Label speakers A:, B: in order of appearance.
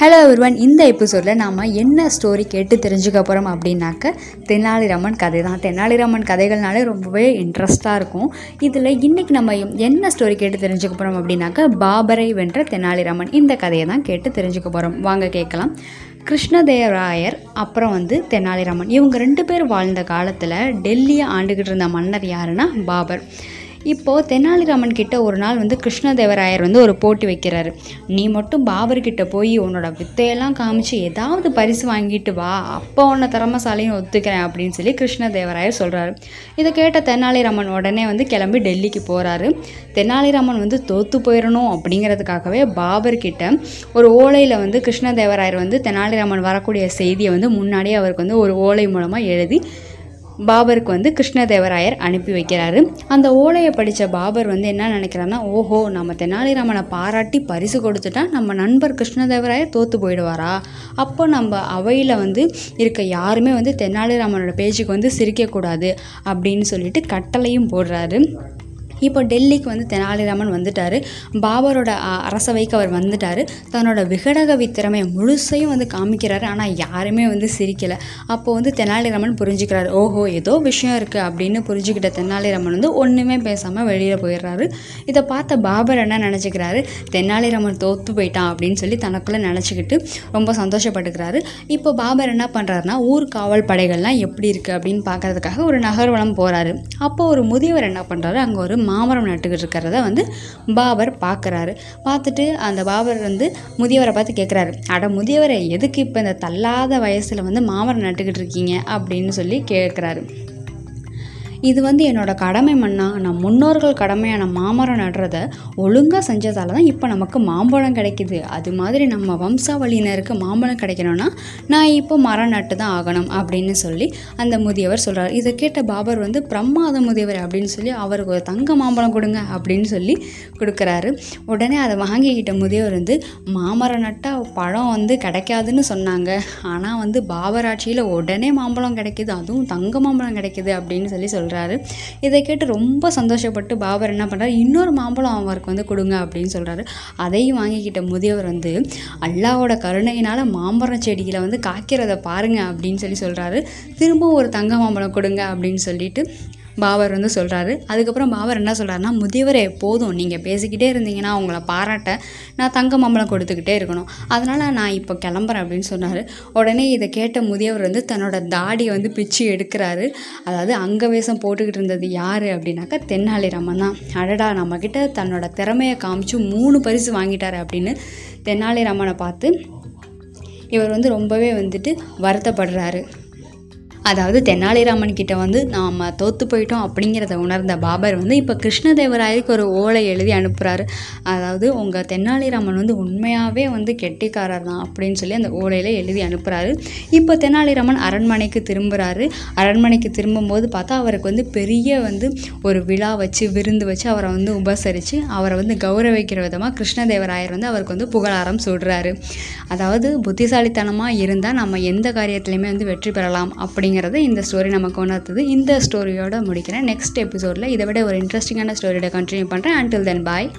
A: Hello ஒருவன் இந்த எபிசோடில் நாம் என்ன ஸ்டோரி கேட்டு தெரிஞ்சுக்க போகிறோம் அப்படின்னாக்க தெனாலிராமன் கதை தான். தெனாலிராமன் கதைகள்னாலே ரொம்பவே இன்ட்ரெஸ்ட்டாக இருக்கும். இதில் இன்றைக்கி நம்ம என்ன ஸ்டோரி கேட்டு தெரிஞ்சுக்க போகிறோம் அப்படின்னாக்க பாபரை வென்ற தெனாலிராமன் இந்த கதையை தான் கேட்டு தெரிஞ்சுக்க போகிறோம் வாங்க கேட்கலாம். கிருஷ்ணதேவராயர் அப்புறம் வந்து தெனாலிராமன் இவங்க ரெண்டு பேர் வாழ்ந்த காலத்தில் டெல்லியை ஆண்டுகிட்டு இருந்த மன்னர் யாருன்னா பாபர். இப்போது தெனாலிராமன் கிட்ட ஒரு நாள் வந்து கிருஷ்ணதேவராயர் வந்து ஒரு போட்டி வைக்கிறாரு. நீ மட்டும் பாபர் கிட்ட போய் உன்னோட வித்தையெல்லாம் காமிச்சு ஏதாவது பரிசு வாங்கிட்டு வா. அப்போ உன்னை திறமசாலின்னு ஒத்துக்கிறேன் அப்படின்னு சொல்லி கிருஷ்ணதேவராயர் சொல்கிறாரு இதை கேட்ட தெனாலிராமன் உடனே வந்து கிளம்பி டெல்லிக்கு போகிறாரு தெனாலிராமன் வந்து தோற்று போயிடணும் அப்படிங்கிறதுக்காகவே பாபர் கிட்ட ஒரு ஓலையில் வந்து கிருஷ்ணதேவராயர் வந்து தெனாலிராமன் வரக்கூடிய செய்தியை வந்து முன்னாடியே அவருக்கு வந்து ஒரு ஓலை மூலமாக எழுதி பாபருக்கு வந்து கிருஷ்ணதேவராயர் அனுப்பி வைக்கிறாரு. அந்த ஓலையை படித்த பாபர் வந்து என்ன நினைக்கிறாருன்னா ஓஹோ நம்ம தெனாலிராமனை பாராட்டி பரிசு கொடுத்துட்டா நம்ம நண்பர் கிருஷ்ணதேவராயர் தோற்று போயிடுவாரா? அப்போ நம்ம அவையில் வந்து இருக்க யாருமே வந்து தெனாலிராமனோட பேச்சுக்கு வந்து சிரிக்கக்கூடாது அப்படின்னு சொல்லிட்டு கட்டளையும் போடுறாரு. இப்போ டெல்லிக்கு வந்து தெனாலிராமன் வந்துட்டார். பாபரோட அ- அரசவைக்கு அவர் வந்துட்டார். தன்னோட விகடகவி திறமையை முழுசையும் வந்து காமிக்கிறாரு. ஆனால் யாருமே வந்து சிரிக்கலை. அப்போ வந்து தெனாலிராமன் புரிஞ்சுக்கிறாரு. ஓஹோ ஏதோ விஷயம் இருக்குது அப்படின்னு புரிஞ்சுக்கிட்ட தெனாலிராமன் வந்து ஒன்றுமே பேசாமல் வெளியில் போயிடுறாரு. இதை பார்த்த பாபர் என்ன நினச்சிக்கிறாரு? தெனாலிராமன் தோற்று போயிட்டான் அப்படின்னு சொல்லி தனக்குள்ளே நினச்சிக்கிட்டு ரொம்ப சந்தோஷப்பட்டுக்கிறாரு. இப்போ பாபர் என்ன பண்ணுறாருனா ஊர் காவல் படைகள்லாம் எப்படி இருக்குது அப்படின்னு பார்க்கறதுக்காக ஒரு நகர்வலம் போகிறாரு அப்போ ஒரு முதியவர் என்ன பண்ணுறாரு அங்கே ஒரு மாமரம் நட்டுக்கிட்டு இருக்கிறத வந்து பாபர் பார்க்குறாரு. பார்த்துட்டு அந்த பாபர் வந்து முதியவரை பார்த்து கேட்குறாரு அட முதியவரை எதுக்கு இப்போ இந்த தள்ளாத வயசில் வந்து மாமரம் நட்டுக்கிட்டு இருக்கீங்க? அப்படின்னு சொல்லி கேட்குறாரு இது வந்து என்னோட கடமை மண்ணா நான் முன்னோர்கள் கடமையான மாமரம் நடுறத ஒழுங்காக செஞ்சதால தான் இப்போ நமக்கு மாம்பழம் கிடைக்குது. அது மாதிரி நம்ம வம்சாவளியினருக்கு மாம்பழம் கிடைக்கணும்னா நான் இப்போ மரம் நட்டு தான் ஆகணும் அப்படின்னு சொல்லி அந்த முதியவர் சொல்கிறார் இதை கேட்ட பாபர் வந்து பிரம்மாத முதியவர் அப்படின்னு சொல்லி அவருக்கு ஒரு தங்க மாம்பழம் கொடுங்க அப்படின்னு சொல்லி கொடுக்குறாரு. உடனே அதை வாங்கிக்கிட்ட முதியவர் வந்து மாமரம் நட்டால் பழம் வந்து கிடைக்காதுன்னு சொன்னாங்க. ஆனால் வந்து பாபர் ஆட்சியில் உடனே மாம்பழம் கிடைக்குது. அதுவும் தங்க மாம்பழம் கிடைக்குது அப்படின்னு சொல்லி சொல்கிறார் இதை கேட்டு ரொம்ப சந்தோஷப்பட்டு பாபர் என்ன பண்ணுறாரு இன்னொரு மாம்பழம் அவருக்கு வந்து கொடுங்க அப்படின்னு சொல்கிறாரு அதையும் வாங்கிக்கிட்ட முதியவர் வந்து அல்லாவோட கருணையினால் மாம்பழம் செடியில் வந்து காய்க்கிறத பாருங்க அப்படின்னு சொல்லி சொல்கிறாரு திரும்ப ஒரு தங்க மாம்பழம் கொடுங்க அப்படின்னு சொல்லிட்டு பாபர் வந்து சொல்கிறாரு அதுக்கப்புறம் பாபர் என்ன சொல்கிறாருன்னா முதியவரே போதும். நீங்கள் பேசிக்கிட்டே இருந்தீங்கன்னா உங்களை பாராட்ட நான் தங்க மாம்பழம் கொடுத்துக்கிட்டே இருக்கணும். அதனால் நான் இப்போ கிளம்புறேன் அப்படின்னு சொன்னார். உடனே இதை கேட்ட முதியவர் வந்து தன்னோட தாடியை வந்து பிச்சு எடுக்கிறாரு. அதாவது அங்கவேஷம் போட்டுக்கிட்டு இருந்தது யார் அப்படின்னாக்கா தென்னாலிராமன் தான். அடடா நம்மக்கிட்ட தன்னோட திறமையை காமிச்சு மூணு பரிசு வாங்கிட்டார் அப்படின்னு தென்னாலிராமனை பார்த்து இவர் வந்து ரொம்பவே வந்துட்டு வருத்தப்படுறாரு. அதாவது தெனாலிராமன் கிட்ட வந்து நாம் தோற்று போயிட்டோம் அப்படிங்கிறத உணர்ந்த பாபர் வந்து இப்போ கிருஷ்ணதேவராயருக்கு ஒரு ஓலை எழுதி அனுப்புகிறாரு அதாவது உங்கள் தெனாலிராமன் வந்து உண்மையாகவே வந்து கெட்டிக்காரர் தான் அப்படின்னு சொல்லி அந்த ஓலையில் எழுதி அனுப்புகிறாரு இப்போ தெனாலிராமன் அரண்மனைக்கு திரும்புகிறாரு அரண்மனைக்கு திரும்பும்போது பார்த்தா அவருக்கு வந்து பெரிய வந்து ஒரு விழா வச்சு விருந்து வச்சு அவரை வந்து உபசரித்து அவரை வந்து கௌரவிக்கிற விதமாக கிருஷ்ணதேவராயர் வந்து அவருக்கு வந்து புகழாரம் சொல்கிறாரு அதாவது புத்திசாலித்தனமாக இருந்தால் நம்ம எந்த காரியத்துலையுமே வந்து வெற்றி பெறலாம் அப்படிங்கிறத இந்த ஸ்டோரி நமக்கு உணர்த்துது. இந்த ஸ்டோரியோட முடிக்கிறேன். நெக்ஸ்ட் எபிசோடில் இதை விட ஒரு இன்ட்ரெஸ்டிங்கான ஸ்டோரியோட கண்டினியூ பண்ணுறேன் அண்டில் தென் பாய்